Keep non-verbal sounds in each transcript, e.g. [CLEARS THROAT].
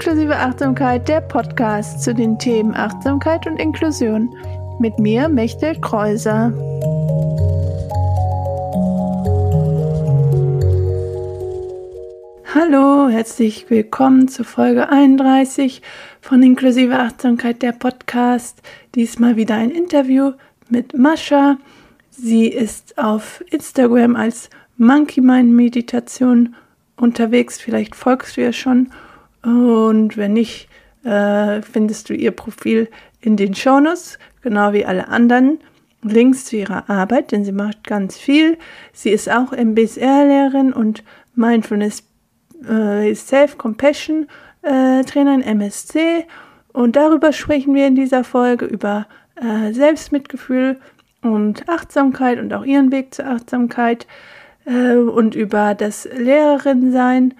Inklusive Achtsamkeit, der Podcast zu den Themen Achtsamkeit und Inklusion. Mit mir, Mechtel Kreuser. Hallo, herzlich willkommen zur Folge 31 von Inklusive Achtsamkeit, der Podcast. Diesmal wieder ein Interview mit Mascha. Sie ist auf Instagram als Monkey Mind Meditation unterwegs. Vielleicht folgst du ihr schon. Und wenn nicht, äh, findest du ihr Profil in den Shownotes, genau wie alle anderen Links zu ihrer Arbeit, denn sie macht ganz viel. Sie ist auch MBSR-Lehrerin und Mindfulness äh, Self-Compassion äh, Trainerin MSC. Und darüber sprechen wir in dieser Folge über Selbstmitgefühl und Achtsamkeit und auch ihren Weg zur Achtsamkeit und über das Lehrerin sein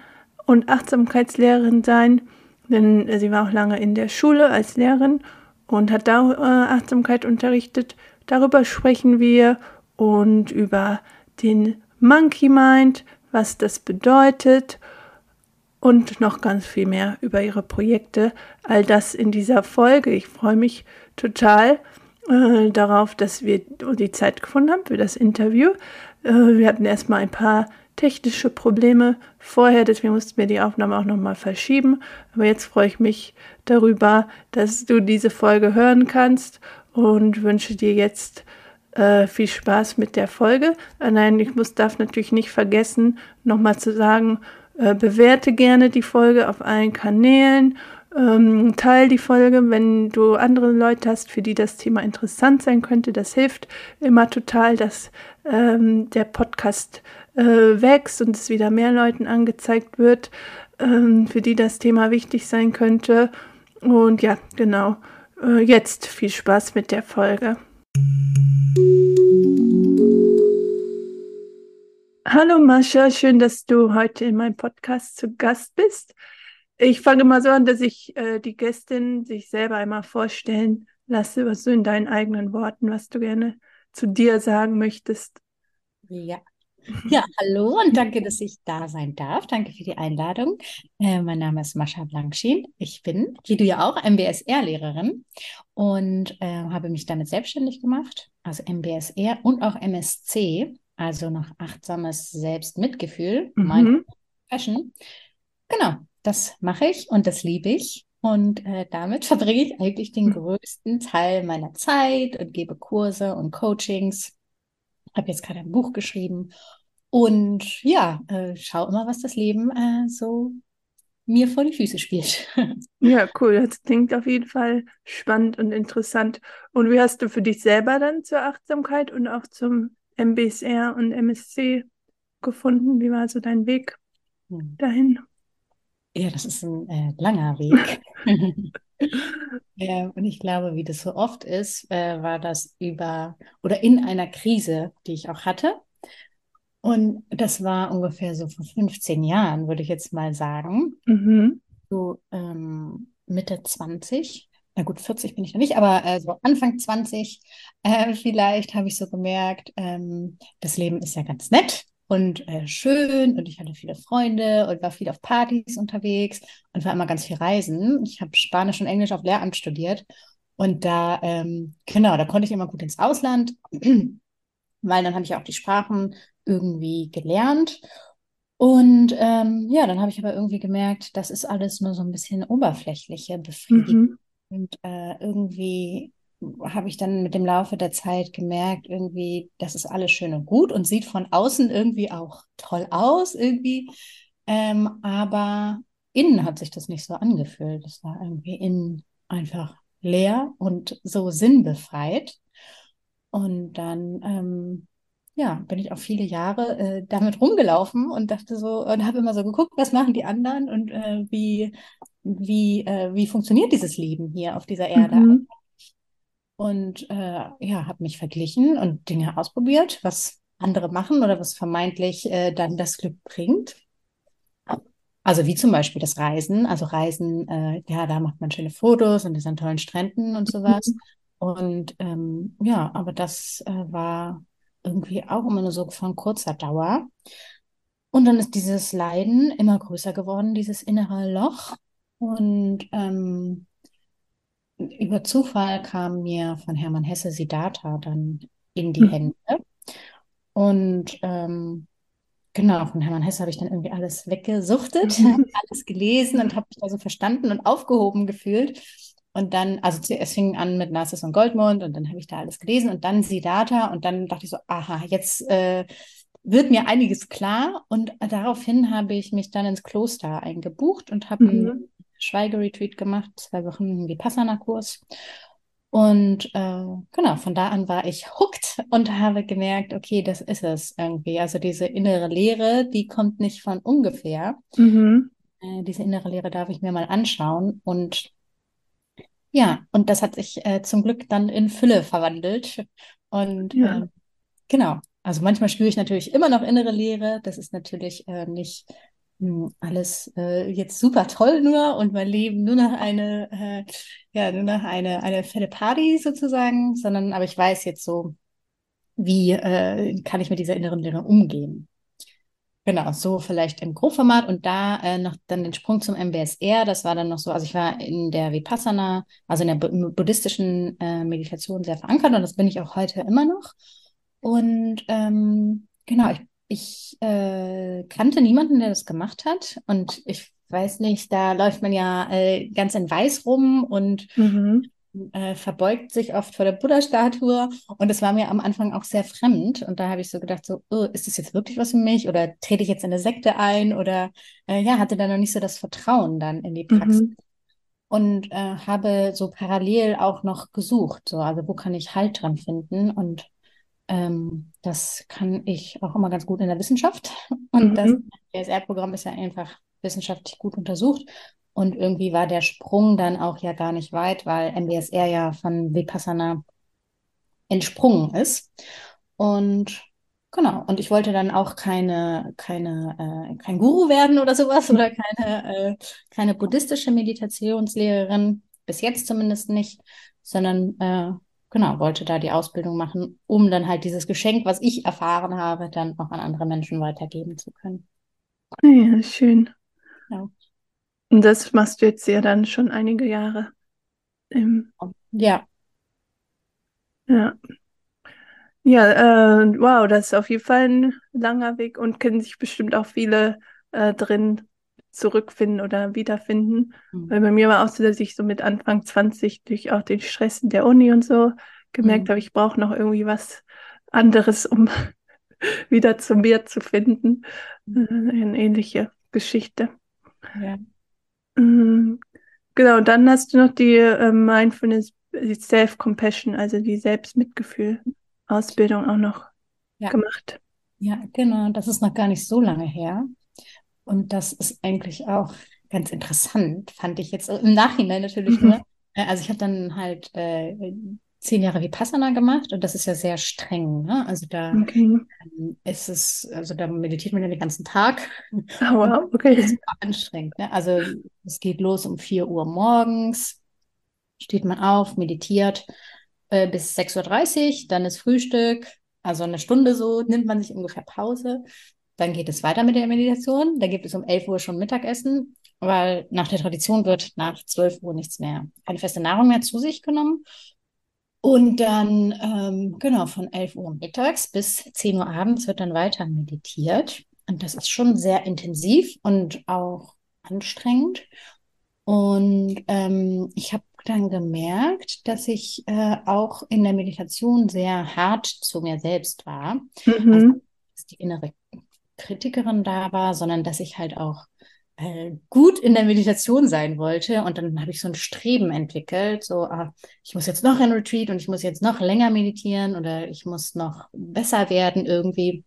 und Achtsamkeitslehrerin sein, denn sie war auch lange in der Schule als Lehrerin und hat da äh, Achtsamkeit unterrichtet. Darüber sprechen wir und über den Monkey Mind, was das bedeutet und noch ganz viel mehr über ihre Projekte. All das in dieser Folge. Ich freue mich total äh, darauf, dass wir die Zeit gefunden haben für das Interview. Äh, wir hatten erstmal ein paar technische Probleme vorher, deswegen mussten wir die Aufnahme auch nochmal verschieben. Aber jetzt freue ich mich darüber, dass du diese Folge hören kannst und wünsche dir jetzt äh, viel Spaß mit der Folge. Äh, nein, ich muss, darf natürlich nicht vergessen, nochmal zu sagen, äh, bewerte gerne die Folge auf allen Kanälen ähm, teil die Folge, wenn du andere Leute hast, für die das Thema interessant sein könnte. Das hilft immer total, dass ähm, der Podcast äh, wächst und es wieder mehr Leuten angezeigt wird, ähm, für die das Thema wichtig sein könnte. Und ja, genau. Äh, jetzt viel Spaß mit der Folge. Hallo Mascha, schön, dass du heute in meinem Podcast zu Gast bist. Ich fange mal so an, dass ich äh, die Gästin sich selber einmal vorstellen lasse, was du in deinen eigenen Worten, was du gerne zu dir sagen möchtest. Ja. Ja, hallo und danke, dass ich da sein darf. Danke für die Einladung. Äh, mein Name ist Mascha Blankschien. Ich bin, wie du ja auch, MBSR-Lehrerin und äh, habe mich damit selbstständig gemacht. Also MBSR und auch MSC, also noch achtsames Selbstmitgefühl, mhm. mein Fashion. Genau, das mache ich und das liebe ich. Und äh, damit [LAUGHS] verbringe ich eigentlich den hm. größten Teil meiner Zeit und gebe Kurse und Coachings. Habe jetzt gerade ein Buch geschrieben und ja, äh, schau immer, was das Leben äh, so mir vor die Füße spielt. [LAUGHS] ja, cool. Das klingt auf jeden Fall spannend und interessant. Und wie hast du für dich selber dann zur Achtsamkeit und auch zum MBSR und MSC gefunden? Wie war so dein Weg hm. dahin? Ja, das ist ein äh, langer Weg. [LAUGHS] [LAUGHS] ja, und ich glaube, wie das so oft ist, äh, war das über oder in einer Krise, die ich auch hatte. Und das war ungefähr so vor 15 Jahren, würde ich jetzt mal sagen. Mhm. So ähm, Mitte 20. Na gut, 40 bin ich noch nicht, aber äh, so Anfang 20 äh, vielleicht habe ich so gemerkt, ähm, das Leben ist ja ganz nett und äh, schön und ich hatte viele Freunde und war viel auf Partys unterwegs und war immer ganz viel reisen. Ich habe Spanisch und Englisch auf Lehramt studiert und da, ähm, genau, da konnte ich immer gut ins Ausland, [CLEARS THROAT] weil dann habe ich auch die Sprachen irgendwie gelernt. Und ähm, ja, dann habe ich aber irgendwie gemerkt, das ist alles nur so ein bisschen oberflächliche Befriedigung. Mhm. Und äh, irgendwie habe ich dann mit dem Laufe der Zeit gemerkt, irgendwie, das ist alles schön und gut und sieht von außen irgendwie auch toll aus, irgendwie. Ähm, aber innen hat sich das nicht so angefühlt. Das war irgendwie innen einfach leer und so sinnbefreit. Und dann, ähm, ja, bin ich auch viele Jahre äh, damit rumgelaufen und dachte so, und habe immer so geguckt, was machen die anderen und äh, wie, wie, äh, wie funktioniert dieses Leben hier auf dieser Erde. Mhm und äh, ja, habe mich verglichen und Dinge ausprobiert, was andere machen oder was vermeintlich äh, dann das Glück bringt. Also wie zum Beispiel das Reisen. Also Reisen, äh, ja, da macht man schöne Fotos und ist an tollen Stränden und sowas. Mhm. Und ähm, ja, aber das war irgendwie auch immer nur so von kurzer Dauer. Und dann ist dieses Leiden immer größer geworden, dieses innere Loch. Und ähm, über Zufall kam mir von Hermann Hesse Siddhartha dann in die Mhm. Hände. Und ähm, genau, von Hermann Hesse habe ich dann irgendwie alles weggesuchtet, [LAUGHS] [LAUGHS] alles gelesen und habe mich da so verstanden und aufgehoben gefühlt. Und dann, also zuerst fing an mit Narcissus und Goldmond und dann habe ich da alles gelesen und dann Siddhartha und dann dachte ich so, aha, jetzt äh, wird mir einiges klar. Und daraufhin habe ich mich dann ins Kloster eingebucht und habe einen Mhm. Schweigeretreat gemacht, zwei Wochen einen Vipassana-Kurs. Und äh, genau, von da an war ich hooked und habe gemerkt, okay, das ist es irgendwie. Also diese innere Lehre, die kommt nicht von ungefähr. Mhm. Äh, diese innere Lehre darf ich mir mal anschauen. Und ja, und das hat sich äh, zum Glück dann in Fülle verwandelt. Und Ja. ähm, genau, also manchmal spüre ich natürlich immer noch innere Leere. Das ist natürlich äh, nicht mh, alles äh, jetzt super toll nur und mein Leben nur noch eine, äh, ja, nur noch eine, eine fette Party sozusagen, sondern aber ich weiß jetzt so, wie äh, kann ich mit dieser inneren Leere umgehen. Genau, so vielleicht im Grobformat und da äh, noch dann den Sprung zum MBSR, das war dann noch so, also ich war in der Vipassana, also in der bu buddhistischen äh, Meditation sehr verankert und das bin ich auch heute immer noch. Und ähm, genau, ich, ich äh, kannte niemanden, der das gemacht hat und ich weiß nicht, da läuft man ja äh, ganz in Weiß rum und Mhm. Äh, verbeugt sich oft vor der Buddha-Statue. Und das war mir am Anfang auch sehr fremd. Und da habe ich so gedacht, so, oh, ist das jetzt wirklich was für mich? Oder trete ich jetzt in eine Sekte ein? Oder äh, ja, hatte da noch nicht so das Vertrauen dann in die Praxis. Mhm. und äh, habe so parallel auch noch gesucht, so, also wo kann ich Halt dran finden? Und ähm, das kann ich auch immer ganz gut in der Wissenschaft. Und das Mhm. DSR-Programm ist ja einfach wissenschaftlich gut untersucht und irgendwie war der Sprung dann auch ja gar nicht weit, weil MBSR ja von Vipassana entsprungen ist. Und genau, und ich wollte dann auch keine, keine, äh, kein Guru werden oder sowas oder keine, äh, keine buddhistische Meditationslehrerin, bis jetzt zumindest nicht, sondern äh, genau, wollte da die Ausbildung machen, um dann halt dieses Geschenk, was ich erfahren habe, dann auch an andere Menschen weitergeben zu können. Ja, schön. Und das machst du jetzt ja dann schon einige Jahre. Ähm, Ja, ja. Ja, äh, wow, das ist auf jeden Fall ein langer Weg und können sich bestimmt auch viele äh, drin zurückfinden oder wiederfinden. Mhm. Weil bei mir war auch so, dass ich so mit Anfang 20 durch auch den Stress in der Uni und so gemerkt Mhm. habe, ich brauche noch irgendwie was anderes, um [LAUGHS] wieder zu mir zu finden. Äh, eine ähnliche Geschichte. ja. Mhm. Genau, und dann hast du noch die äh, Mindfulness, die Self-Compassion, also die Selbstmitgefühl-Ausbildung auch noch Ja. gemacht. Ja, genau. Das ist noch gar nicht so lange her. Und das ist eigentlich auch ganz interessant, fand ich jetzt im Nachhinein natürlich nur. Äh, Also ich habe dann halt äh, zehn Jahre Vipassana gemacht und das ist ja sehr streng. Ne? Also da Okay. ähm, ist es, also da meditiert man ja den ganzen Tag Ah, wow, und das okay. ist anstrengend. Ne? Also es geht los um 4 Uhr morgens, steht man auf, meditiert äh, bis 6.30 Uhr, dann ist Frühstück, also eine Stunde so, nimmt man sich ungefähr Pause. Dann geht es weiter mit der Meditation. Da gibt es um 11 Uhr schon Mittagessen, weil nach der Tradition wird nach 12 Uhr nichts mehr, keine feste Nahrung mehr zu sich genommen. Und dann, ähm, genau, von 11 Uhr mittags bis 10 Uhr abends wird dann weiter meditiert. Und das ist schon sehr intensiv und auch anstrengend. Und ähm, ich habe dann gemerkt, dass ich äh, auch in der Meditation sehr hart zu mir selbst war. Also, Mhm. dass die innere Kritikerin da war, sondern dass ich halt auch äh, gut in der Meditation sein wollte. Und dann habe ich so ein Streben entwickelt, so, ah, ich muss jetzt noch ein Retreat und ich muss jetzt noch länger meditieren oder ich muss noch besser werden irgendwie.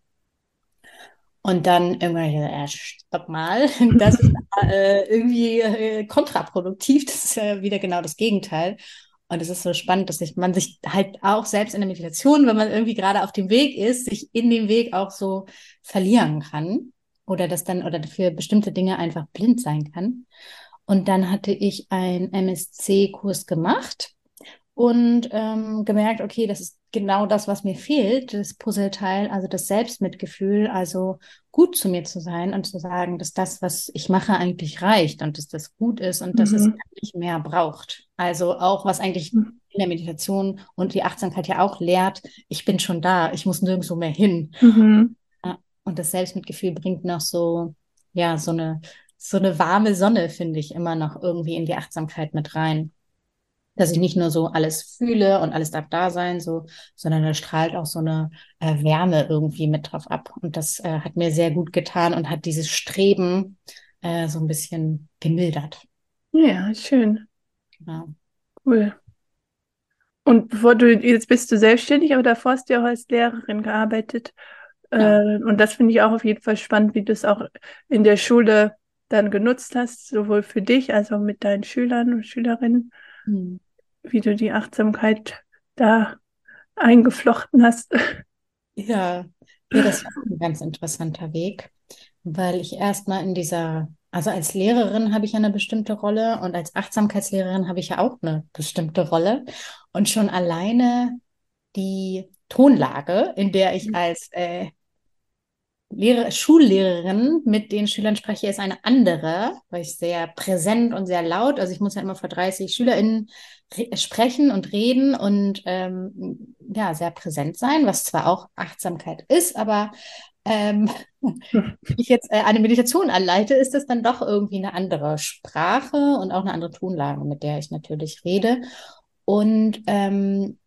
Und dann irgendwann, äh, stopp mal, [LAUGHS] das ist [LAUGHS] äh, irgendwie äh, kontraproduktiv. Das ist ja wieder genau das Gegenteil. Und es ist so spannend, dass sich, man sich halt auch selbst in der Meditation, wenn man irgendwie gerade auf dem Weg ist, sich in dem Weg auch so verlieren kann. Oder das dann, oder für bestimmte Dinge einfach blind sein kann. Und dann hatte ich einen MSC-Kurs gemacht und ähm, gemerkt, okay, das ist genau das, was mir fehlt, das Puzzleteil, also das Selbstmitgefühl, also gut zu mir zu sein und zu sagen, dass das, was ich mache, eigentlich reicht und dass das gut ist und dass es Mhm. nicht mehr braucht. Also auch, was eigentlich Mhm. in der Meditation und die Achtsamkeit ja auch lehrt, ich bin schon da, ich muss nirgendwo mehr hin. Mhm. Und das Selbstmitgefühl bringt noch so, ja, so eine, so eine warme Sonne, finde ich, immer noch irgendwie in die Achtsamkeit mit rein. Dass ich nicht nur so alles fühle und alles darf da sein, so, sondern da strahlt auch so eine äh, Wärme irgendwie mit drauf ab. Und das äh, hat mir sehr gut getan und hat dieses Streben äh, so ein bisschen gemildert. Ja, schön. Genau. Cool. Und bevor du, jetzt bist du selbstständig, aber davor hast du ja auch als Lehrerin gearbeitet. Ja. Äh, und das finde ich auch auf jeden Fall spannend, wie du es auch in der Schule dann genutzt hast, sowohl für dich als auch mit deinen Schülern und Schülerinnen, Hm. wie du die Achtsamkeit da eingeflochten hast. Ja, ja, das war ein ganz interessanter Weg, weil ich erstmal in dieser, also als Lehrerin habe ich ja eine bestimmte Rolle und als Achtsamkeitslehrerin habe ich ja auch eine bestimmte Rolle. Und schon alleine die Tonlage, in der ich als äh, Lehrer, Schullehrerin mit den Schülern spreche, ist eine andere, weil ich sehr präsent und sehr laut, also ich muss ja immer vor 30 SchülerInnen re- sprechen und reden und ähm, ja, sehr präsent sein, was zwar auch Achtsamkeit ist, aber ähm, wenn [LAUGHS] ich jetzt äh, eine Meditation anleite, ist das dann doch irgendwie eine andere Sprache und auch eine andere Tonlage, mit der ich natürlich rede. Und ähm,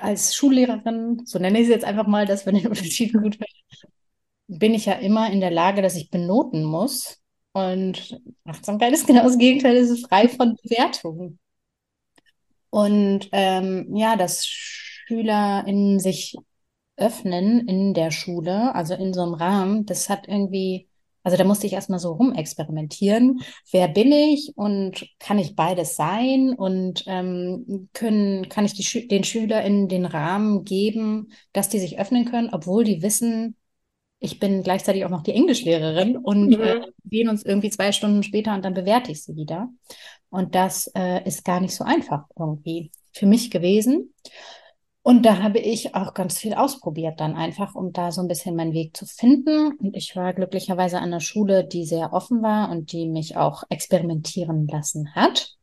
als Schullehrerin, so nenne ich es jetzt einfach mal, dass wir den Unterschied [LAUGHS] gut bin ich ja immer in der Lage, dass ich benoten muss. Und Achtsamkeit ist genau das Gegenteil, es ist frei von Bewertungen. Und ähm, ja, dass SchülerInnen sich öffnen in der Schule, also in so einem Rahmen, das hat irgendwie, also da musste ich erstmal so rumexperimentieren. Wer bin ich und kann ich beides sein und ähm, können, kann ich die, den SchülerInnen den Rahmen geben, dass die sich öffnen können, obwohl die wissen, ich bin gleichzeitig auch noch die Englischlehrerin und äh, Mhm. sehen uns irgendwie zwei Stunden später und dann bewerte ich sie wieder. Und das äh, ist gar nicht so einfach irgendwie für mich gewesen. Und da habe ich auch ganz viel ausprobiert dann einfach, um da so ein bisschen meinen Weg zu finden. Und ich war glücklicherweise an einer Schule, die sehr offen war und die mich auch experimentieren lassen hat.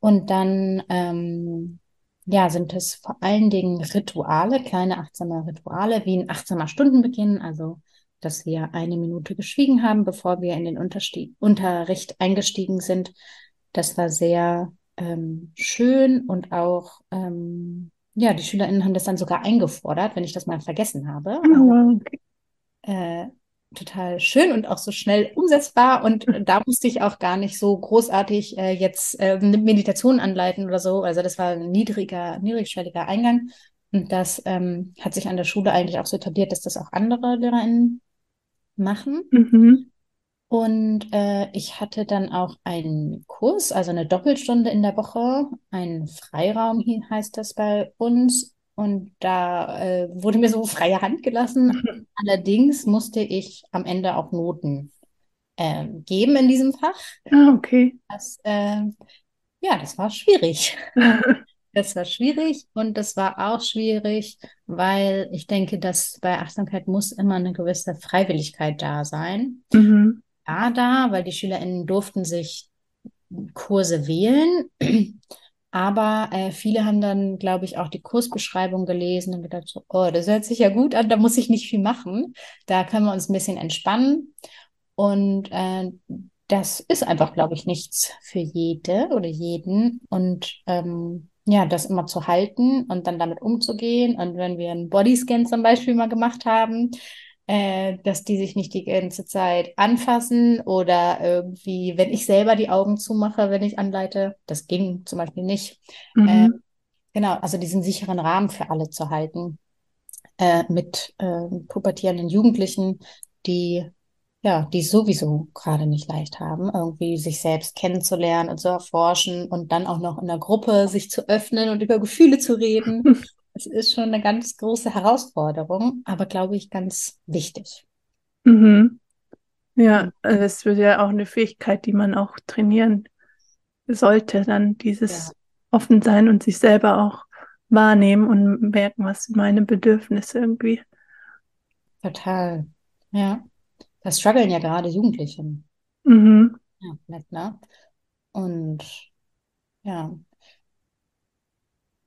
Und dann, ähm, ja, sind es vor allen Dingen Rituale, kleine achtsame Rituale, wie ein achtsamer Stundenbeginn, also dass wir eine Minute geschwiegen haben, bevor wir in den Unterstie Unterricht eingestiegen sind. Das war sehr ähm, schön und auch, ähm, ja, die SchülerInnen haben das dann sogar eingefordert, wenn ich das mal vergessen habe. Also, Oh, okay. äh, total schön und auch so schnell umsetzbar. Und [LAUGHS] da musste ich auch gar nicht so großartig äh, jetzt äh, eine Meditation anleiten oder so. Also das war ein niedriger, niedrigschwelliger Eingang. Und das ähm, hat sich an der Schule eigentlich auch so etabliert, dass das auch andere LehrerInnen machen. Mhm. Und äh, ich hatte dann auch einen Kurs, also eine Doppelstunde in der Woche, ein Freiraum heißt das bei uns. Und da äh, wurde mir so freie Hand gelassen. [LAUGHS] Allerdings musste ich am Ende auch Noten ähm, geben in diesem Fach. Ah, okay. Das, ähm, ja, das war schwierig. [LAUGHS] Das war schwierig und das war auch schwierig, weil ich denke, dass bei Achtsamkeit muss immer eine gewisse Freiwilligkeit da sein. Mhm. Ja, da, weil die SchülerInnen durften sich Kurse wählen. Aber äh, viele haben dann, glaube ich, auch die Kursbeschreibung gelesen und gedacht, so, oh, das hört sich ja gut an, da muss ich nicht viel machen. Da können wir uns ein bisschen entspannen. Und äh, das ist einfach, glaube ich, nichts für jede oder jeden. Und ähm, ja, das immer zu halten und dann damit umzugehen. Und wenn wir einen Bodyscan zum Beispiel mal gemacht haben, äh, dass die sich nicht die ganze Zeit anfassen oder irgendwie, wenn ich selber die Augen zumache, wenn ich anleite, das ging zum Beispiel nicht. Äh, Mhm. genau, also diesen sicheren Rahmen für alle zu halten äh, mit äh, pubertierenden Jugendlichen, die ja, die sowieso gerade nicht leicht haben, irgendwie sich selbst kennenzulernen und zu erforschen und dann auch noch in der Gruppe sich zu öffnen und über Gefühle zu reden. [LAUGHS] Es ist schon eine ganz große Herausforderung, aber glaube ich ganz wichtig. Mhm. Ja, also es wird ja auch eine Fähigkeit, die man auch trainieren sollte, dann Ja, dieses Offensein und sich selber auch wahrnehmen und merken, was sind meine Bedürfnisse irgendwie. Total. Ja. Da strugglen ja gerade Jugendliche. Mhm. Ja, nett, ne? Und ja,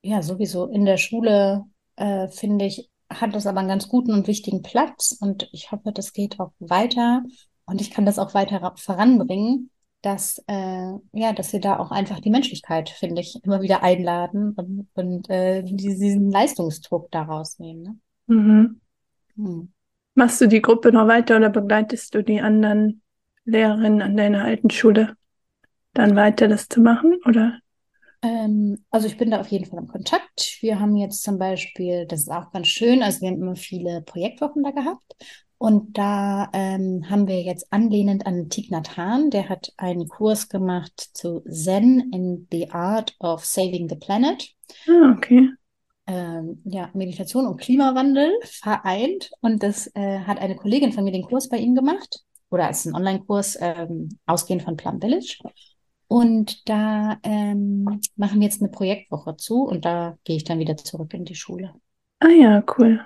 ja, sowieso in der Schule, äh, finde ich, hat das aber einen ganz guten und wichtigen Platz und ich hoffe, das geht auch weiter und ich kann das auch weiter voranbringen, dass, äh, ja, dass wir da auch einfach die Menschlichkeit, finde ich, immer wieder einladen und, und äh, diesen Leistungsdruck daraus nehmen. Ne? Mhm. Hm. Machst du die Gruppe noch weiter oder begleitest du die anderen Lehrerinnen an deiner alten Schule dann weiter, das zu machen, oder? Ähm, also ich bin da auf jeden Fall im Kontakt. Wir haben jetzt zum Beispiel, das ist auch ganz schön, also wir haben immer viele Projektwochen da gehabt. Und da ähm, haben wir jetzt anlehnend an Thich Nhat Hanh, der hat einen Kurs gemacht zu Zen in the Art of Saving the Planet. Ah, okay. Ähm, ja, Meditation und Klimawandel vereint. Und das äh, hat eine Kollegin von mir den Kurs bei ihm gemacht. Oder als ein Online-Kurs, ähm, ausgehend von Plum Village. Und da ähm, machen wir jetzt eine Projektwoche zu und da gehe ich dann wieder zurück in die Schule. Ah ja, cool.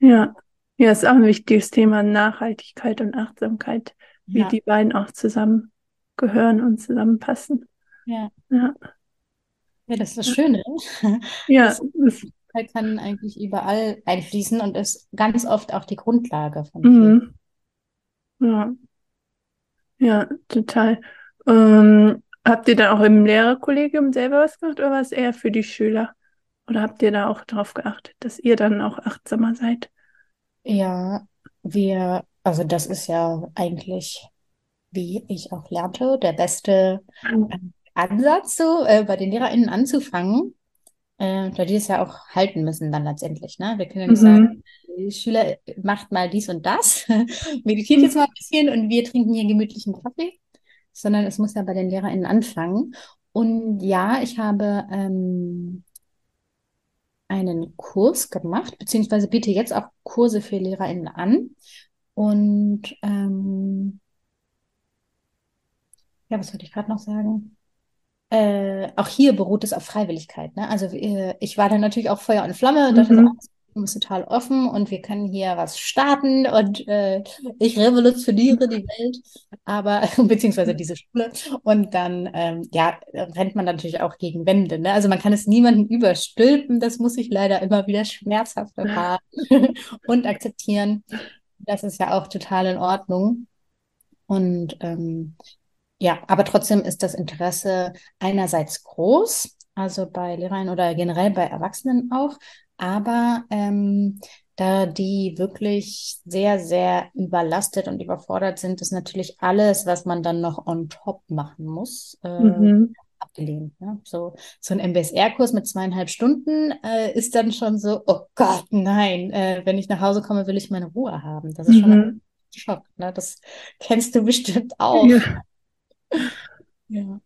Ja. Ja, ist auch ein wichtiges Thema, Nachhaltigkeit und Achtsamkeit, wie ja. die beiden auch zusammengehören und zusammenpassen. Ja. Ja, ja das ist das Schöne. Ja, das kann eigentlich überall einfließen und ist ganz oft auch die Grundlage von mhm. Ja. Ja, total. Ähm, Habt ihr dann auch im Lehrerkollegium selber was gemacht oder war es eher für die Schüler? Oder habt ihr da auch darauf geachtet, dass ihr dann auch achtsamer seid? Ja, wir, also das ist ja eigentlich, wie ich auch lernte, der beste äh, Ansatz, so äh, bei den LehrerInnen anzufangen, äh, da die es ja auch halten müssen dann letztendlich. Ne? Wir können ja nicht Mhm. sagen, die Schüler macht mal dies und das, [LAUGHS] meditiert jetzt mal ein bisschen und wir trinken hier gemütlichen Kaffee sondern es muss ja bei den LehrerInnen anfangen. Und ja, ich habe ähm, einen Kurs gemacht, beziehungsweise biete jetzt auch Kurse für LehrerInnen an. Und ähm, ja, was wollte ich gerade noch sagen? Äh, auch hier beruht es auf Freiwilligkeit. Ne? Also äh, ich war dann natürlich auch Feuer und Flamme und dachte so, Mhm. ah, ist total offen und wir können hier was starten und äh, ich revolutioniere die Welt, aber [LAUGHS] beziehungsweise diese Schule und dann ähm, ja rennt man natürlich auch gegen Wände. Ne? Also man kann es niemandem überstülpen, das muss ich leider immer wieder schmerzhaft erfahren [LAUGHS] und akzeptieren. Das ist ja auch total in Ordnung. Und ähm, ja, aber trotzdem ist das Interesse einerseits groß, also bei Lehrern oder generell bei Erwachsenen auch, aber ähm, da die wirklich sehr, sehr überlastet und überfordert sind, ist natürlich alles, was man dann noch on top machen muss, äh, Mhm. abgelehnt. Ne? So, so ein MBSR-Kurs mit zweieinhalb Stunden äh, ist dann schon so, oh Gott, nein, äh, wenn ich nach Hause komme, will ich meine Ruhe haben. Das ist schon ein Mhm. Schock. Ne? Das kennst du bestimmt auch. Ja. [LAUGHS] Ja.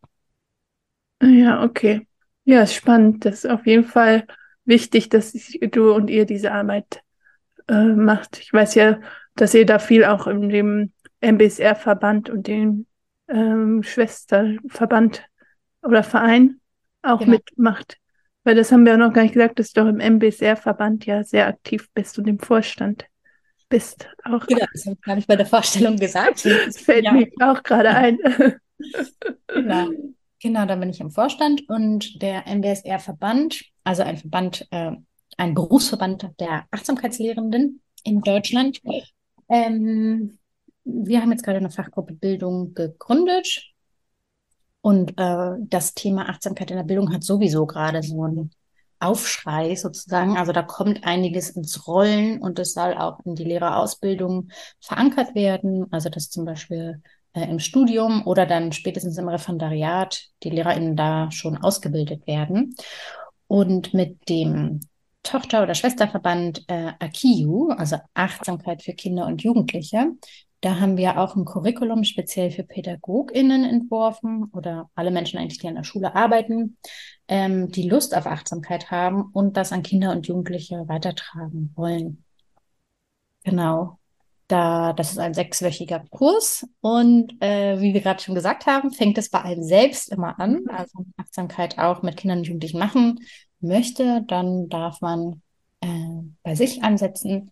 Ja, okay. Ja, ist spannend. Das ist auf jeden Fall wichtig, dass ich, du und ihr diese Arbeit äh, macht. Ich weiß ja, dass ihr da viel auch in dem MBSR-Verband und dem ähm, Schwesterverband oder Verein auch Genau. mitmacht. Weil das haben wir auch noch gar nicht gesagt, dass du auch im MBSR-Verband ja sehr aktiv bist und im Vorstand bist. Auch Genau, das habe ich, glaube ich, bei der Vorstellung gesagt. [LAUGHS] das fällt Ja. mir auch gerade ein. Genau. [LAUGHS] Genau, da bin ich im Vorstand und der MBSR-Verband, also ein Verband, äh, ein Berufsverband der Achtsamkeitslehrenden in Deutschland. Ähm, wir haben jetzt gerade eine Fachgruppe Bildung gegründet und äh, das Thema Achtsamkeit in der Bildung hat sowieso gerade so einen Aufschrei sozusagen. Also da kommt einiges ins Rollen und es soll auch in die Lehrerausbildung verankert werden. Also dass zum Beispiel äh, im Studium oder dann spätestens im Referendariat die LehrerInnen da schon ausgebildet werden. Und mit dem Tochter- oder Schwesterverband äh, AKIU, also Achtsamkeit für Kinder und Jugendliche, da haben wir auch ein Curriculum speziell für PädagogInnen entworfen oder alle Menschen eigentlich, die an der Schule arbeiten, ähm, die Lust auf Achtsamkeit haben und das an Kinder und Jugendliche weitertragen wollen. Genau. Da, das ist ein sechswöchiger Kurs und äh, wie wir gerade schon gesagt haben, fängt es bei einem selbst immer an. Also Achtsamkeit auch mit Kindern und Jugendlichen machen möchte, dann darf man äh, bei sich ansetzen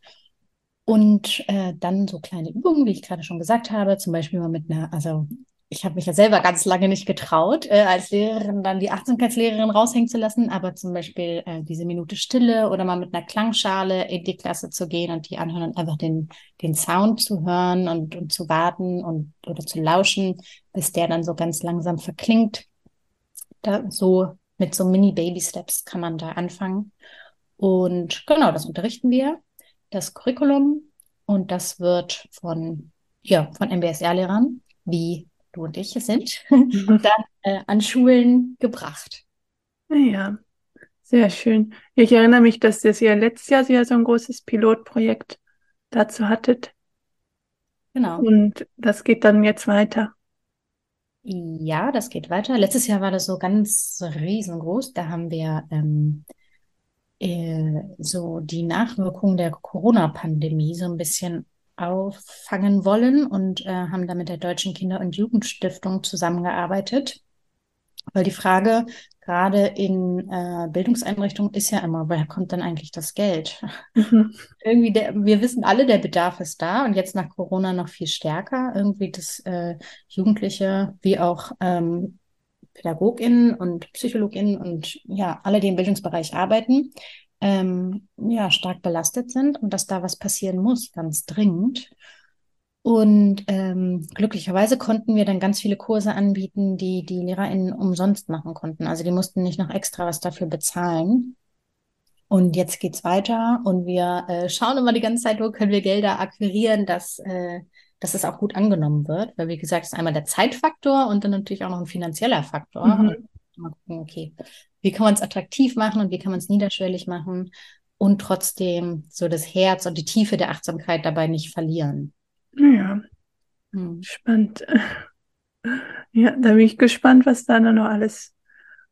und äh, dann so kleine Übungen, wie ich gerade schon gesagt habe, zum Beispiel mal mit einer, also ich habe mich ja selber ganz lange nicht getraut, äh, als Lehrerin dann die Achtsamkeitslehrerin raushängen zu lassen, aber zum Beispiel äh, diese Minute Stille oder mal mit einer Klangschale in die Klasse zu gehen und die anhören und einfach den, den Sound zu hören und, und zu warten und oder zu lauschen, bis der dann so ganz langsam verklingt. Da so mit so Mini-Baby-Steps kann man da anfangen. Und genau, das unterrichten wir, das Curriculum. Und das wird von, ja, von MBSR-Lehrern wie du und ich sind, [LAUGHS] dann äh, an Schulen gebracht. Ja, sehr schön. Ich erinnere mich, dass das ja letztes Jahr ja so ein großes Pilotprojekt dazu hattet. Genau. Und das geht dann jetzt weiter. Ja, das geht weiter. Letztes Jahr war das so ganz riesengroß. Da haben wir ähm, äh, so die Nachwirkungen der Corona-Pandemie so ein bisschen auffangen wollen und äh, haben da mit der Deutschen Kinder- und Jugendstiftung zusammengearbeitet. Weil die Frage gerade in äh, Bildungseinrichtungen ist ja immer, woher kommt denn eigentlich das Geld? Mhm. [LAUGHS] Irgendwie, der, wir wissen alle, der Bedarf ist da und jetzt nach Corona noch viel stärker. Irgendwie, dass äh, Jugendliche wie auch ähm, PädagogInnen und PsychologInnen und ja, alle, die im Bildungsbereich arbeiten, ähm, ja, stark belastet sind und dass da was passieren muss, ganz dringend. Und ähm, glücklicherweise konnten wir dann ganz viele Kurse anbieten, die die LehrerInnen umsonst machen konnten. Also die mussten nicht noch extra was dafür bezahlen. Und jetzt geht's weiter und wir äh, schauen immer die ganze Zeit, wo können wir Gelder akquirieren, dass, äh, dass es auch gut angenommen wird. Weil, wie gesagt, es ist einmal der Zeitfaktor und dann natürlich auch noch ein finanzieller Faktor. Mhm. Mal gucken, okay, wie kann man es attraktiv machen und wie kann man es niederschwellig machen und trotzdem so das Herz und die Tiefe der Achtsamkeit dabei nicht verlieren. Ja, hm. spannend. [LAUGHS] Ja, da bin ich gespannt, was da noch alles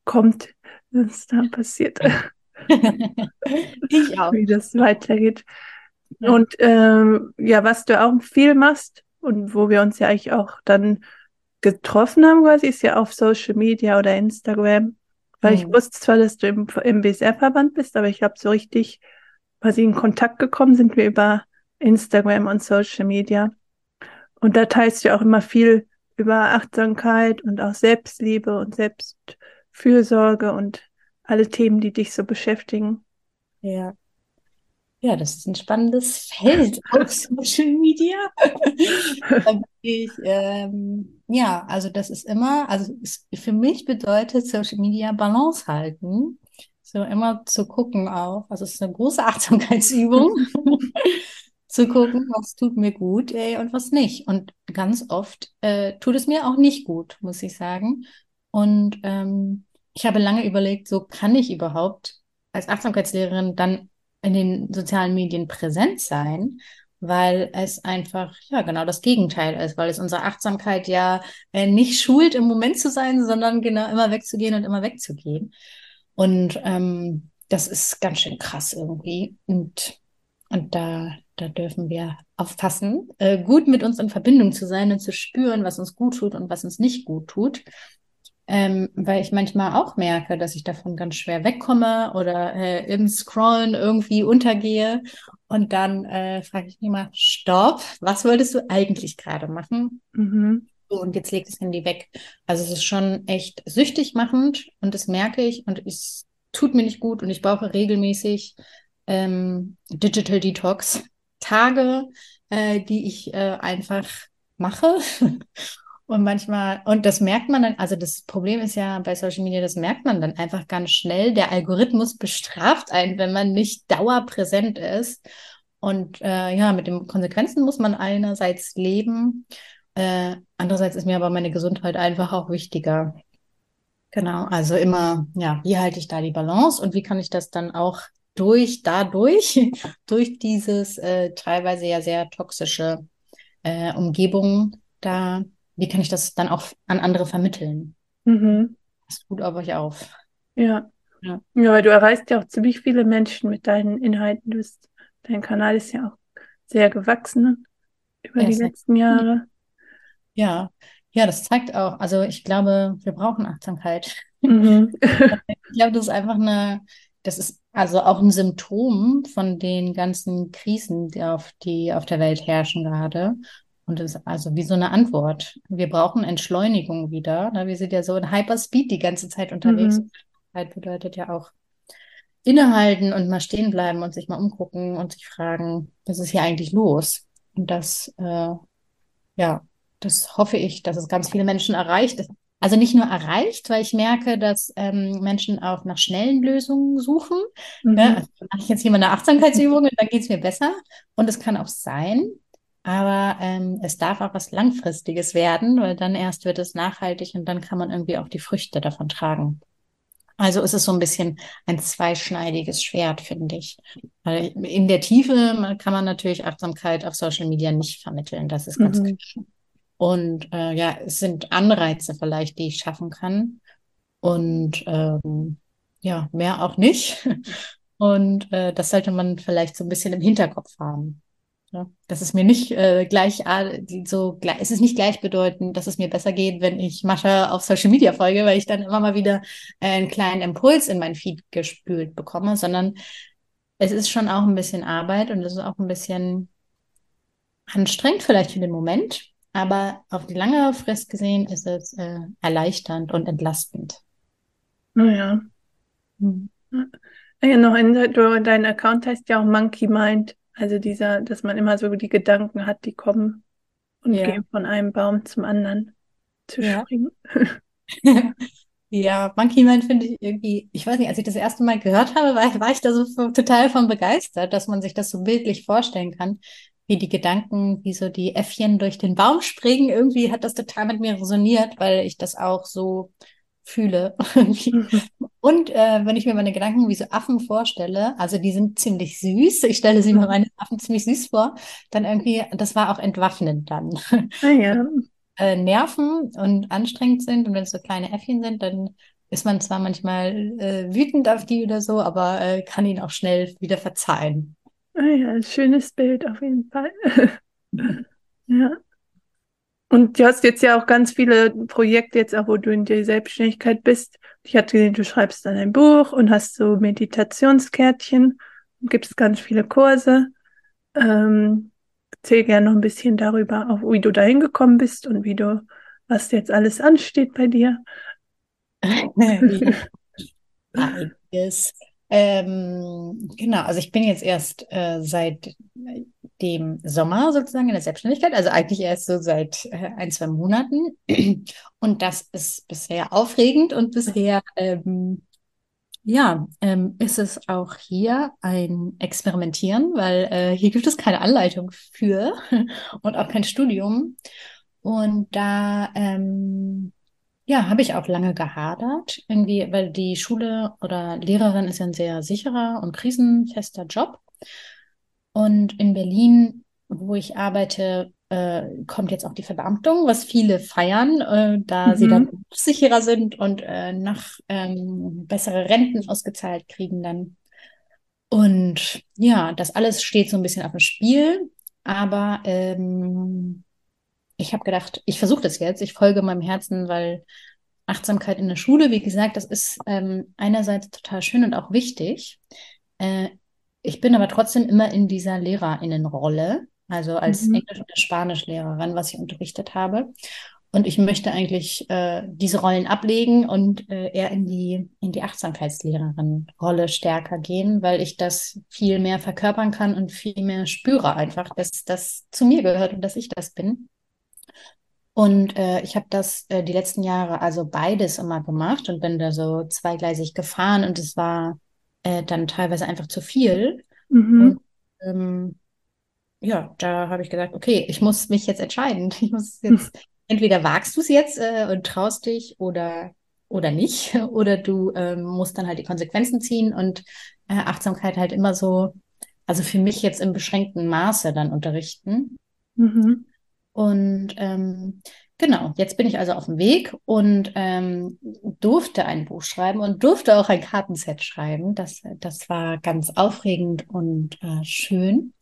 kommt, was da passiert. [LAUGHS] ich auch. Wie das weitergeht. Und ähm, ja, was du auch viel machst und wo wir uns ja eigentlich auch dann getroffen haben, quasi, ist ja auf Social Media oder Instagram. Weil mhm. ich wusste zwar, dass du im, im BSR-Verband bist, aber ich glaube, so richtig quasi in Kontakt gekommen sind wir über Instagram und Social Media. Und da teilst du auch immer viel über Achtsamkeit und auch Selbstliebe und Selbstfürsorge und alle Themen, die dich so beschäftigen. Ja. Ja, das ist ein spannendes Feld auf [LAUGHS] Social Media. [LAUGHS] ich, ähm, ja, also das ist immer, also es, für mich bedeutet Social Media Balance halten. So immer zu gucken auch, also es ist eine große [LAUGHS] Achtsamkeitsübung, [LAUGHS] zu gucken, was tut mir gut ey, und was nicht. Und ganz oft äh, tut es mir auch nicht gut, muss ich sagen. Und ähm, ich habe lange überlegt, so kann ich überhaupt als Achtsamkeitslehrerin dann in den sozialen Medien präsent sein, weil es einfach, ja, genau das Gegenteil ist, weil es unsere Achtsamkeit ja äh, nicht schult, im Moment zu sein, sondern genau immer wegzugehen und immer wegzugehen. Und ähm, das ist ganz schön krass irgendwie. Und, und da, da dürfen wir aufpassen, äh, gut mit uns in Verbindung zu sein und zu spüren, was uns gut tut und was uns nicht gut tut ähm, weil ich manchmal auch merke, dass ich davon ganz schwer wegkomme oder äh, im Scrollen irgendwie untergehe. Und dann äh, frage ich mich mal, stopp, was wolltest du eigentlich gerade machen? Mhm. und jetzt legt das Handy weg. Also es ist schon echt süchtig machend und das merke ich und es tut mir nicht gut und ich brauche regelmäßig ähm, Digital Detox Tage, äh, die ich äh, einfach mache [LAUGHS] Und manchmal, und das merkt man dann, also das Problem ist ja bei Social Media, das merkt man dann einfach ganz schnell. Der Algorithmus bestraft einen, wenn man nicht dauerpräsent ist. Und äh, ja, mit den Konsequenzen muss man einerseits leben. Äh, andererseits ist mir aber meine Gesundheit einfach auch wichtiger. Genau, also immer, ja, wie halte ich da die Balance und wie kann ich das dann auch durch, dadurch, [LAUGHS] durch dieses äh, teilweise ja sehr toxische äh, Umgebung da wie kann ich das dann auch an andere vermitteln? Mhm. Das tut auf euch auf. Ja. ja. Ja, weil du erreichst ja auch ziemlich viele Menschen mit deinen Inhalten. Du bist, dein Kanal ist ja auch sehr gewachsen. über die letzten Jahre. Ja, ja, das zeigt auch, also ich glaube, wir brauchen Achtsamkeit. Mhm. [LAUGHS] ich glaube, das ist einfach eine, das ist also auch ein Symptom von den ganzen Krisen, die auf, die auf der Welt herrschen gerade. Und das ist also wie so eine Antwort. Wir brauchen Entschleunigung wieder. Ne? Wir sind ja so in Hyperspeed die ganze Zeit unterwegs. Mhm. Bedeutet ja auch innehalten und mal stehen bleiben und sich mal umgucken und sich fragen, was ist hier eigentlich los? Und das, äh, ja, das hoffe ich, dass es ganz viele Menschen erreicht. Also nicht nur erreicht, weil ich merke, dass ähm, Menschen auch nach schnellen Lösungen suchen. Mhm. Ja, also mache ich jetzt hier mal eine Achtsamkeitsübung und dann geht es mir besser. Und es kann auch sein, aber ähm, es darf auch was Langfristiges werden, weil dann erst wird es nachhaltig und dann kann man irgendwie auch die Früchte davon tragen. Also ist es so ein bisschen ein zweischneidiges Schwert, finde ich. Weil in der Tiefe kann man natürlich Achtsamkeit auf Social Media nicht vermitteln. Das ist ganz mhm. klar. Und äh, ja, es sind Anreize vielleicht, die ich schaffen kann. Und ähm, ja, mehr auch nicht. [LAUGHS] Und äh, das sollte man vielleicht so ein bisschen im Hinterkopf haben. Ja, das ist mir nicht äh, gleich so es ist nicht gleichbedeutend, dass es mir besser geht, wenn ich Mascha auf Social Media folge, weil ich dann immer mal wieder äh, einen kleinen Impuls in mein Feed gespült bekomme, sondern es ist schon auch ein bisschen Arbeit und es ist auch ein bisschen anstrengend vielleicht für den Moment, aber auf die lange Frist gesehen ist es äh, erleichternd und entlastend. Naja. Hm. Ja, noch in, dein Account heißt ja auch Monkey Mind. Also dieser, dass man immer so die Gedanken hat, die kommen und ja. gehen von einem Baum zum anderen zu ja. springen. [LAUGHS] ja, Monkey Mind finde ich irgendwie, ich weiß nicht, als ich das erste Mal gehört habe, war, war ich da so total von begeistert, dass man sich das so bildlich vorstellen kann, wie die Gedanken, wie so die Äffchen durch den Baum springen. Irgendwie hat das total mit mir resoniert, weil ich das auch so fühle. [LAUGHS] Und äh, wenn ich mir meine Gedanken wie so Affen vorstelle, also die sind ziemlich süß, ich stelle sie mir mhm. meine Affen ziemlich süß vor, dann irgendwie, das war auch entwaffnend dann. Ah, ja. [LAUGHS] äh, nerven und anstrengend sind und wenn es so kleine Äffchen sind, dann ist man zwar manchmal äh, wütend auf die oder so, aber äh, kann ihnen auch schnell wieder verzeihen. Ah ja, schönes Bild auf jeden Fall. [LAUGHS] ja. Und du hast jetzt ja auch ganz viele Projekte jetzt auch, wo du in der Selbstständigkeit bist. Ich hatte gesehen, du schreibst dann ein Buch und hast so Meditationskärtchen und gibst ganz viele Kurse. Ähm, erzähl gerne noch ein bisschen darüber, auch wie du da hingekommen bist und wie du, was jetzt alles ansteht bei dir. [LAUGHS] Ähm, genau, also ich bin jetzt erst äh, seit dem Sommer sozusagen in der Selbstständigkeit, also eigentlich erst so seit äh, ein, zwei Monaten. [CLEARS THROAT] Und das ist bisher aufregend und bisher, ähm, ja, ähm, ist es auch hier ein Experimentieren, weil äh, hier gibt es keine Anleitung für [LAUGHS] und auch kein Studium. Und da ähm, ja, habe ich auch lange gehadert, irgendwie, weil die Schule oder Lehrerin ist ja ein sehr sicherer und krisenfester Job. Und in Berlin, wo ich arbeite, äh, kommt jetzt auch die Verbeamtung, was viele feiern, äh, da mhm. sie dann sicherer sind und äh, nach ähm, bessere Renten ausgezahlt kriegen dann. Und ja, das alles steht so ein bisschen auf dem Spiel, aber ähm, ich habe gedacht, ich versuche das jetzt, ich folge meinem Herzen, weil Achtsamkeit in der Schule, wie gesagt, das ist ähm, einerseits total schön und auch wichtig. Äh, ich bin aber trotzdem immer in dieser Lehrerinnenrolle, also als mhm. Englisch- und Spanischlehrerin, was ich unterrichtet habe. Und ich möchte eigentlich äh, diese Rollen ablegen und äh, eher in die, in die Achtsamkeitslehrerin-Rolle stärker gehen, weil ich das viel mehr verkörpern kann und viel mehr spüre einfach, dass das zu mir gehört und dass ich das bin. Und äh, ich habe das äh, die letzten Jahre also beides immer gemacht und bin da so zweigleisig gefahren und es war äh, dann teilweise einfach zu viel. Mhm. Und, ähm, ja, da habe ich gesagt, okay, ich muss mich jetzt entscheiden. [LAUGHS] Ich muss jetzt, mhm. entweder wagst du es jetzt äh, und traust dich oder, oder nicht, [LAUGHS] oder du ähm, musst dann halt die Konsequenzen ziehen und äh, Achtsamkeit halt immer so, also für mich jetzt im beschränkten Maße dann unterrichten. Mhm. Und ähm, genau, jetzt bin ich also auf dem Weg und ähm, durfte ein Buch schreiben und durfte auch ein Kartenset schreiben. Das, das war ganz aufregend und äh, schön.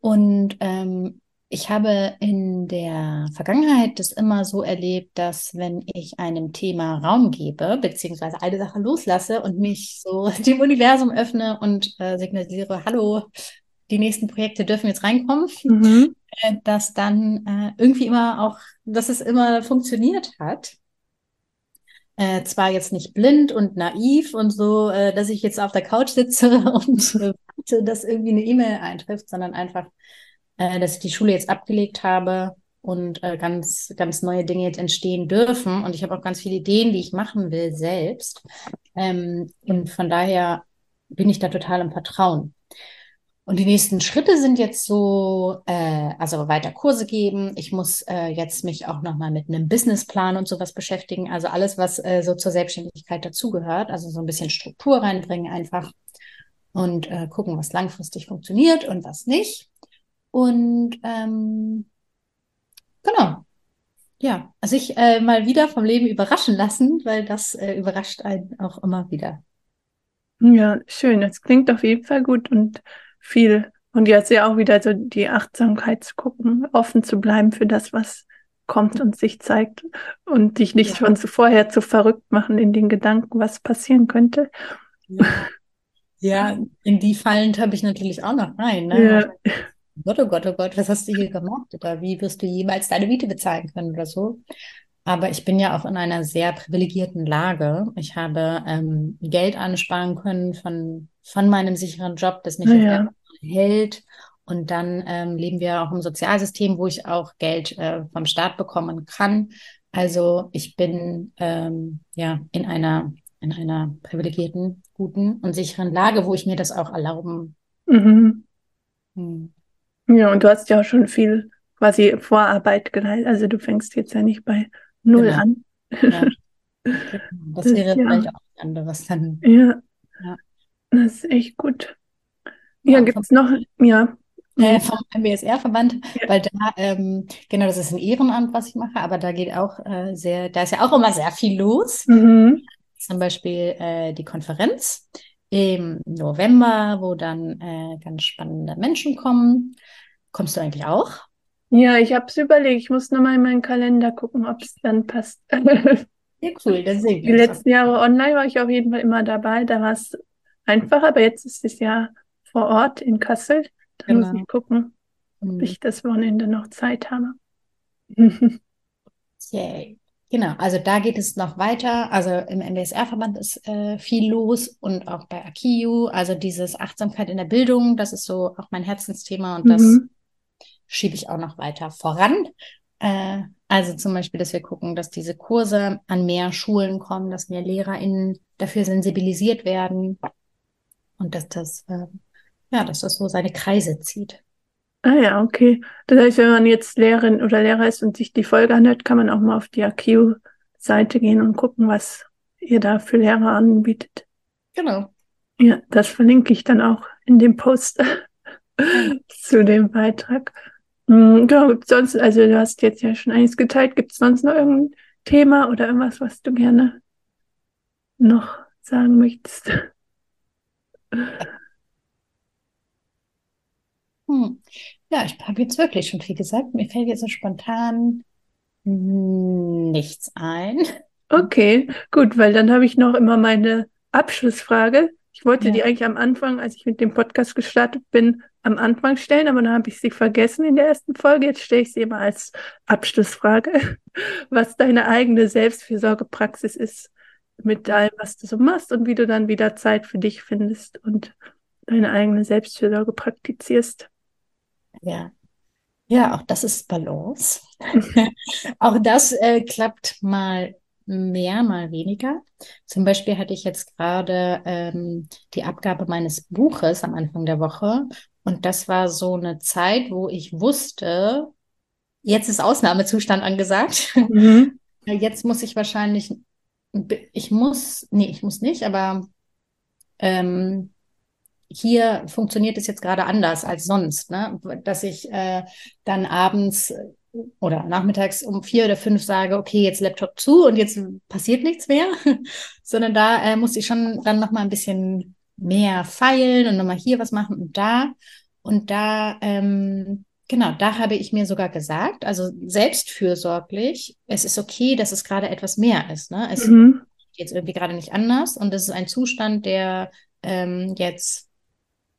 Und ähm, ich habe in der Vergangenheit das immer so erlebt, dass wenn ich einem Thema Raum gebe, beziehungsweise eine Sache loslasse und mich so [LAUGHS] dem Universum öffne und äh, signalisiere, hallo, die nächsten Projekte dürfen jetzt reinkommen, mhm. äh, dass dann äh, irgendwie immer auch, dass es immer funktioniert hat. Äh, zwar jetzt nicht blind und naiv und so, äh, dass ich jetzt auf der Couch sitze [LAUGHS] und äh, warte, dass irgendwie eine E-Mail eintrifft, sondern einfach dass ich die Schule jetzt abgelegt habe und ganz, ganz neue Dinge jetzt entstehen dürfen. Und ich habe auch ganz viele Ideen, die ich machen will selbst. Ähm, und von daher bin ich da total im Vertrauen. Und die nächsten Schritte sind jetzt so, äh, also weiter Kurse geben. Ich muss äh, jetzt mich auch nochmal mit einem Businessplan und sowas beschäftigen. Also alles, was äh, so zur Selbstständigkeit dazugehört. Also so ein bisschen Struktur reinbringen einfach und äh, gucken, was langfristig funktioniert und was nicht. Und ähm, genau. Ja, also ich äh, mal wieder vom Leben überraschen lassen, weil das äh, überrascht einen auch immer wieder. Ja, schön. Das klingt auf jeden Fall gut und viel. Und jetzt ja auch wieder so die Achtsamkeit zu gucken, offen zu bleiben für das, was kommt und sich zeigt und dich nicht ja. schon vorher zu verrückt machen in den Gedanken, was passieren könnte. Ja, ja in die Fallen habe ich natürlich auch noch rein. Ne? Ja. Gott, oh Gott, oh Gott, was hast du hier gemacht? Oder wie wirst du jemals deine Miete bezahlen können oder so? Aber ich bin ja auch in einer sehr privilegierten Lage. Ich habe ähm, Geld ansparen können von, von meinem sicheren Job, das mich ja. hält. Und dann ähm, leben wir auch im Sozialsystem, wo ich auch Geld äh, vom Staat bekommen kann. Also ich bin ähm, ja in einer in einer privilegierten, guten und sicheren Lage, wo ich mir das auch erlauben. Mhm. Hm. Ja, und du hast ja auch schon viel quasi Vorarbeit geleistet. Also du fängst jetzt ja nicht bei Null genau. an. Ja. [LAUGHS] Das, das, wäre ja. vielleicht auch ein anderes dann. Ja. ja. Das ist echt gut. Ja, ja gibt es noch, ja. Äh, vom MBSR-Verband, weil da, ähm, genau, das ist ein Ehrenamt, was ich mache, aber da geht auch äh, sehr, da ist ja auch immer sehr viel los. Mhm. Zum Beispiel äh, die Konferenz im November, wo dann äh, ganz spannende Menschen kommen. Kommst du eigentlich auch? Ja, ich habe es überlegt. Ich muss nochmal in meinen Kalender gucken, ob es dann passt. [LAUGHS] Ja, cool, dann sehen wir. Die letzten Jahre online war ich auf jeden Fall immer dabei. Da war es einfacher, aber jetzt ist es ja vor Ort in Kassel. Da genau. muss ich gucken, ob mhm. ich das Wochenende noch Zeit habe. [LAUGHS] Yay. Genau, also da geht es noch weiter. Also im MBSR-Verband ist äh, viel los und auch bei Akiu. Also dieses Achtsamkeit in der Bildung, das ist so auch mein Herzensthema und mhm. das schiebe ich auch noch weiter voran. Äh, also zum Beispiel, dass wir gucken, dass diese Kurse an mehr Schulen kommen, dass mehr LehrerInnen dafür sensibilisiert werden und dass das, äh, ja, dass das so seine Kreise zieht. Ah ja, okay. Das heißt, wenn man jetzt Lehrerin oder Lehrer ist und sich die Folge anhört, kann man auch mal auf die AQ-Seite gehen und gucken, was ihr da für Lehrer anbietet. Genau. Ja, das verlinke ich dann auch in dem Post [LAUGHS] zu dem Beitrag. Genau, sonst, also du hast jetzt ja schon einiges geteilt. Gibt es sonst noch irgendein Thema oder irgendwas, was du gerne noch sagen möchtest? Hm. Ja, ich habe jetzt wirklich schon viel gesagt. Mir fällt jetzt so spontan nichts ein. Okay, gut, weil dann habe ich noch immer meine Abschlussfrage. Ich wollte ja. die eigentlich am Anfang, als ich mit dem Podcast gestartet bin, am Anfang stellen, aber dann habe ich sie vergessen in der ersten Folge. Jetzt stelle ich sie immer als Abschlussfrage, [LAUGHS] was deine eigene Selbstfürsorgepraxis ist mit allem, was du so machst und wie du dann wieder Zeit für dich findest und deine eigene Selbstfürsorge praktizierst. Ja. Ja, auch das ist Balance. [LAUGHS] auch das äh, klappt mal mehr, mal weniger. Zum Beispiel hatte ich jetzt gerade ähm, die Abgabe meines Buches am Anfang der Woche und das war so eine Zeit, wo ich wusste, jetzt ist Ausnahmezustand angesagt. Mhm. [LAUGHS] Jetzt muss ich wahrscheinlich, ich muss, nee, ich muss nicht, aber ähm, hier funktioniert es jetzt gerade anders als sonst, ne? dass ich äh, dann abends äh, oder nachmittags um vier oder fünf sage, okay, jetzt Laptop zu und jetzt passiert nichts mehr, [LAUGHS] sondern da äh, muss ich schon dann noch mal ein bisschen mehr feilen und noch mal hier was machen und da und da ähm, genau, da habe ich mir sogar gesagt, also selbstfürsorglich, es ist okay, dass es gerade etwas mehr ist. Ne? Es mhm. geht jetzt irgendwie gerade nicht anders und es ist ein Zustand, der ähm, jetzt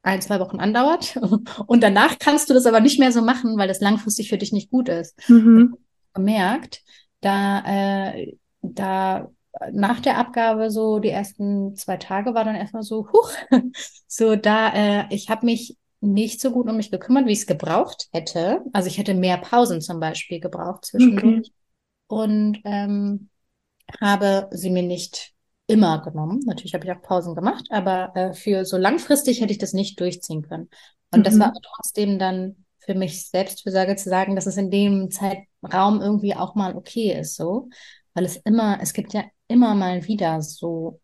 ein, zwei Wochen andauert. [LAUGHS] Und danach kannst du das aber nicht mehr so machen, weil das langfristig für dich nicht gut ist. Mhm. Gemerkt, da, äh, da nach der Abgabe so die ersten zwei Tage war dann erstmal so, huch, [LAUGHS] so da, äh, ich habe mich nicht so gut um mich gekümmert, wie ich es gebraucht hätte. Also ich hätte mehr Pausen zum Beispiel gebraucht zwischendurch okay. und ähm, habe sie mir nicht immer genommen. Natürlich habe ich auch Pausen gemacht, aber äh, für so langfristig hätte ich das nicht durchziehen können. Und mhm. das war trotzdem dann für mich Selbstfürsorge zu sagen, dass es in dem Zeitraum irgendwie auch mal okay ist, so, weil es immer, es gibt ja immer mal wieder so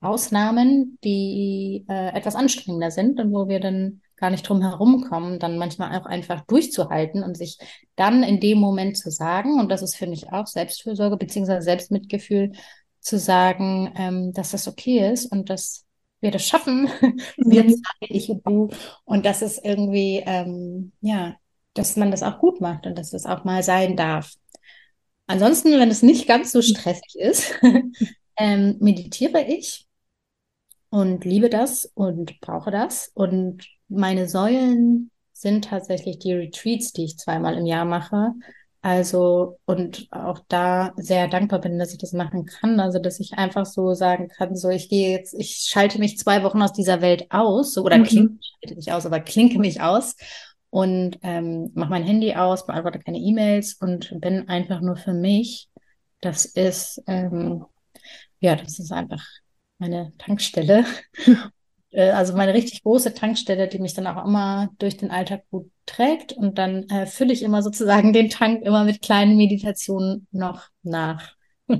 Ausnahmen, die äh, etwas anstrengender sind und wo wir dann gar nicht drum herum kommen, dann manchmal auch einfach durchzuhalten und sich dann in dem Moment zu sagen, und das ist, finde ich, auch Selbstfürsorge beziehungsweise Selbstmitgefühl, zu sagen, ähm, dass das okay ist und dass wir das schaffen, [LAUGHS] wir mhm. zwei, ich und du, und dass es irgendwie, ähm, ja, dass man das auch gut macht und dass das auch mal sein darf. Ansonsten, wenn es nicht ganz so stressig ist, [LAUGHS] ähm, meditiere ich und liebe das und brauche das. Und meine Säulen sind tatsächlich die Retreats, die ich zweimal im Jahr mache. Also, und auch da sehr dankbar bin, dass ich das machen kann. Also, dass ich einfach so sagen kann, so, ich gehe jetzt, ich schalte mich zwei Wochen aus dieser Welt aus, so, oder mhm. klinke, schalte mich aus, aber klinke mich aus und ähm, mache mein Handy aus, beantworte keine E-Mails und bin einfach nur für mich. Das ist, ähm, ja, das ist einfach meine Tankstelle. [LAUGHS] Äh, also meine richtig große Tankstelle, die mich dann auch immer durch den Alltag gut trägt. Und dann äh, fülle ich immer sozusagen den Tank immer mit kleinen Meditationen noch nach. Äh,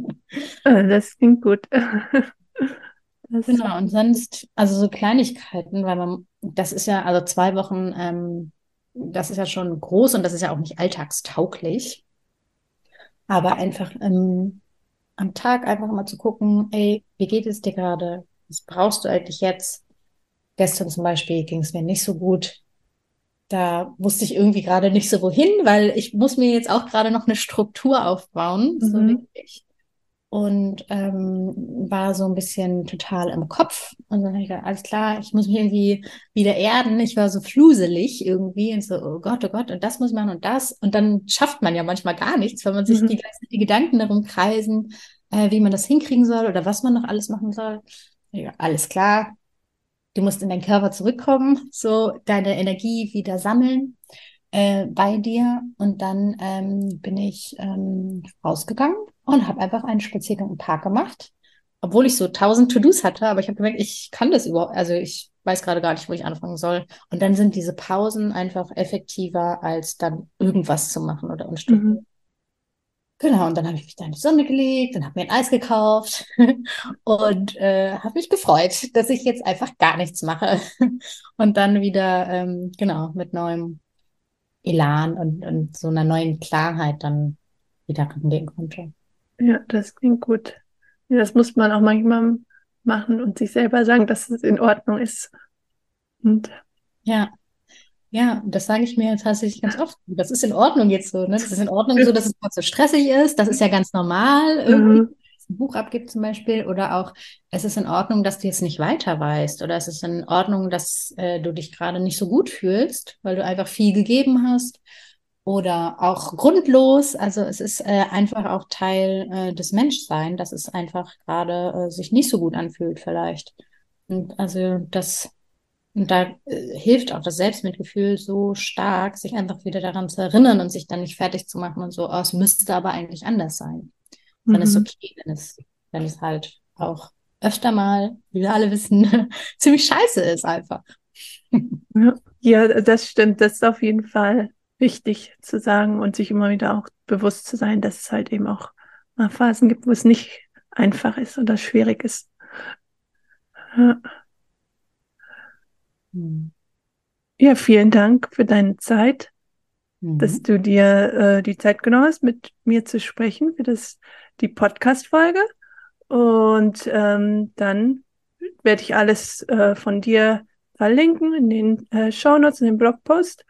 [LAUGHS] das klingt gut. [LAUGHS] Das genau, und sonst, also so Kleinigkeiten, weil man, das ist ja, also zwei Wochen, ähm, das ist ja schon groß und das ist ja auch nicht alltagstauglich. Aber einfach ähm, am Tag einfach mal zu gucken, ey, wie geht es dir gerade? Was brauchst du eigentlich jetzt? Gestern zum Beispiel ging es mir nicht so gut. Da wusste ich irgendwie gerade nicht so wohin, weil ich muss mir jetzt auch gerade noch eine Struktur aufbauen, mhm. so wirklich und ähm, war so ein bisschen total im Kopf. Und dann habe ich gedacht, alles klar, ich muss mich irgendwie wieder erden. Ich war so fluselig irgendwie und so, oh Gott, oh Gott, und das muss man und das. Und dann schafft man ja manchmal gar nichts, weil man sich mhm. die, die Gedanken darum kreisen, äh, wie man das hinkriegen soll oder was man noch alles machen soll. Ja, alles klar. Du musst in deinen Körper zurückkommen, so deine Energie wieder sammeln äh, bei dir. Und dann ähm, bin ich ähm, rausgegangen und habe einfach einen Spaziergang im Park gemacht, obwohl ich so tausend To-Dos hatte, aber ich habe gemerkt, ich kann das überhaupt, also ich weiß gerade gar nicht, wo ich anfangen soll. Und dann sind diese Pausen einfach effektiver, als dann irgendwas zu machen oder unstrukturiert. Mhm. Genau, und dann habe ich mich da in die Sonne gelegt und habe mir ein Eis gekauft [LAUGHS] und äh, habe mich gefreut, dass ich jetzt einfach gar nichts mache [LAUGHS] und dann wieder, ähm, genau, mit neuem Elan und, und so einer neuen Klarheit dann wieder rangehen konnte. Ja, das klingt gut. Ja, das muss man auch manchmal machen und sich selber sagen, dass es in Ordnung ist. Und ja, ja, das sage ich mir tatsächlich ganz oft. Das ist in Ordnung jetzt so, ne? Das ist in Ordnung so, dass es mal so stressig ist. Das ist ja ganz normal, irgendwie, mhm. ein Buch abgibt zum Beispiel. Oder auch, es ist in Ordnung, dass du jetzt nicht weiter weißt. Oder es ist in Ordnung, dass äh, du dich gerade nicht so gut fühlst, weil du einfach viel gegeben hast oder auch grundlos. Also es ist äh, einfach auch Teil äh, des Menschseins, dass es einfach gerade äh, sich nicht so gut anfühlt vielleicht. Und also das, und da äh, hilft auch das Selbstmitgefühl so stark, sich einfach wieder daran zu erinnern und sich dann nicht fertig zu machen und so, oh, es müsste aber eigentlich anders sein. Mhm. Dann ist okay, wenn es, wenn es halt auch öfter mal, wie wir alle wissen, [LAUGHS] ziemlich scheiße ist einfach. [LAUGHS] Ja, das stimmt, das ist auf jeden Fall wichtig zu sagen und sich immer wieder auch bewusst zu sein, dass es halt eben auch Phasen gibt, wo es nicht einfach ist oder schwierig ist. Ja, hm. ja vielen Dank für deine Zeit, mhm. dass du dir äh, die Zeit genommen hast, mit mir zu sprechen für das, die Podcast-Folge. Und ähm, dann werde ich alles äh, von dir verlinken in den äh, Shownotes, in den Blogpost.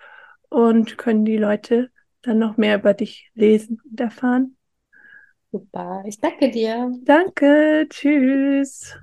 Und können die Leute dann noch mehr über dich lesen und erfahren. Super, ich danke dir. Danke, tschüss.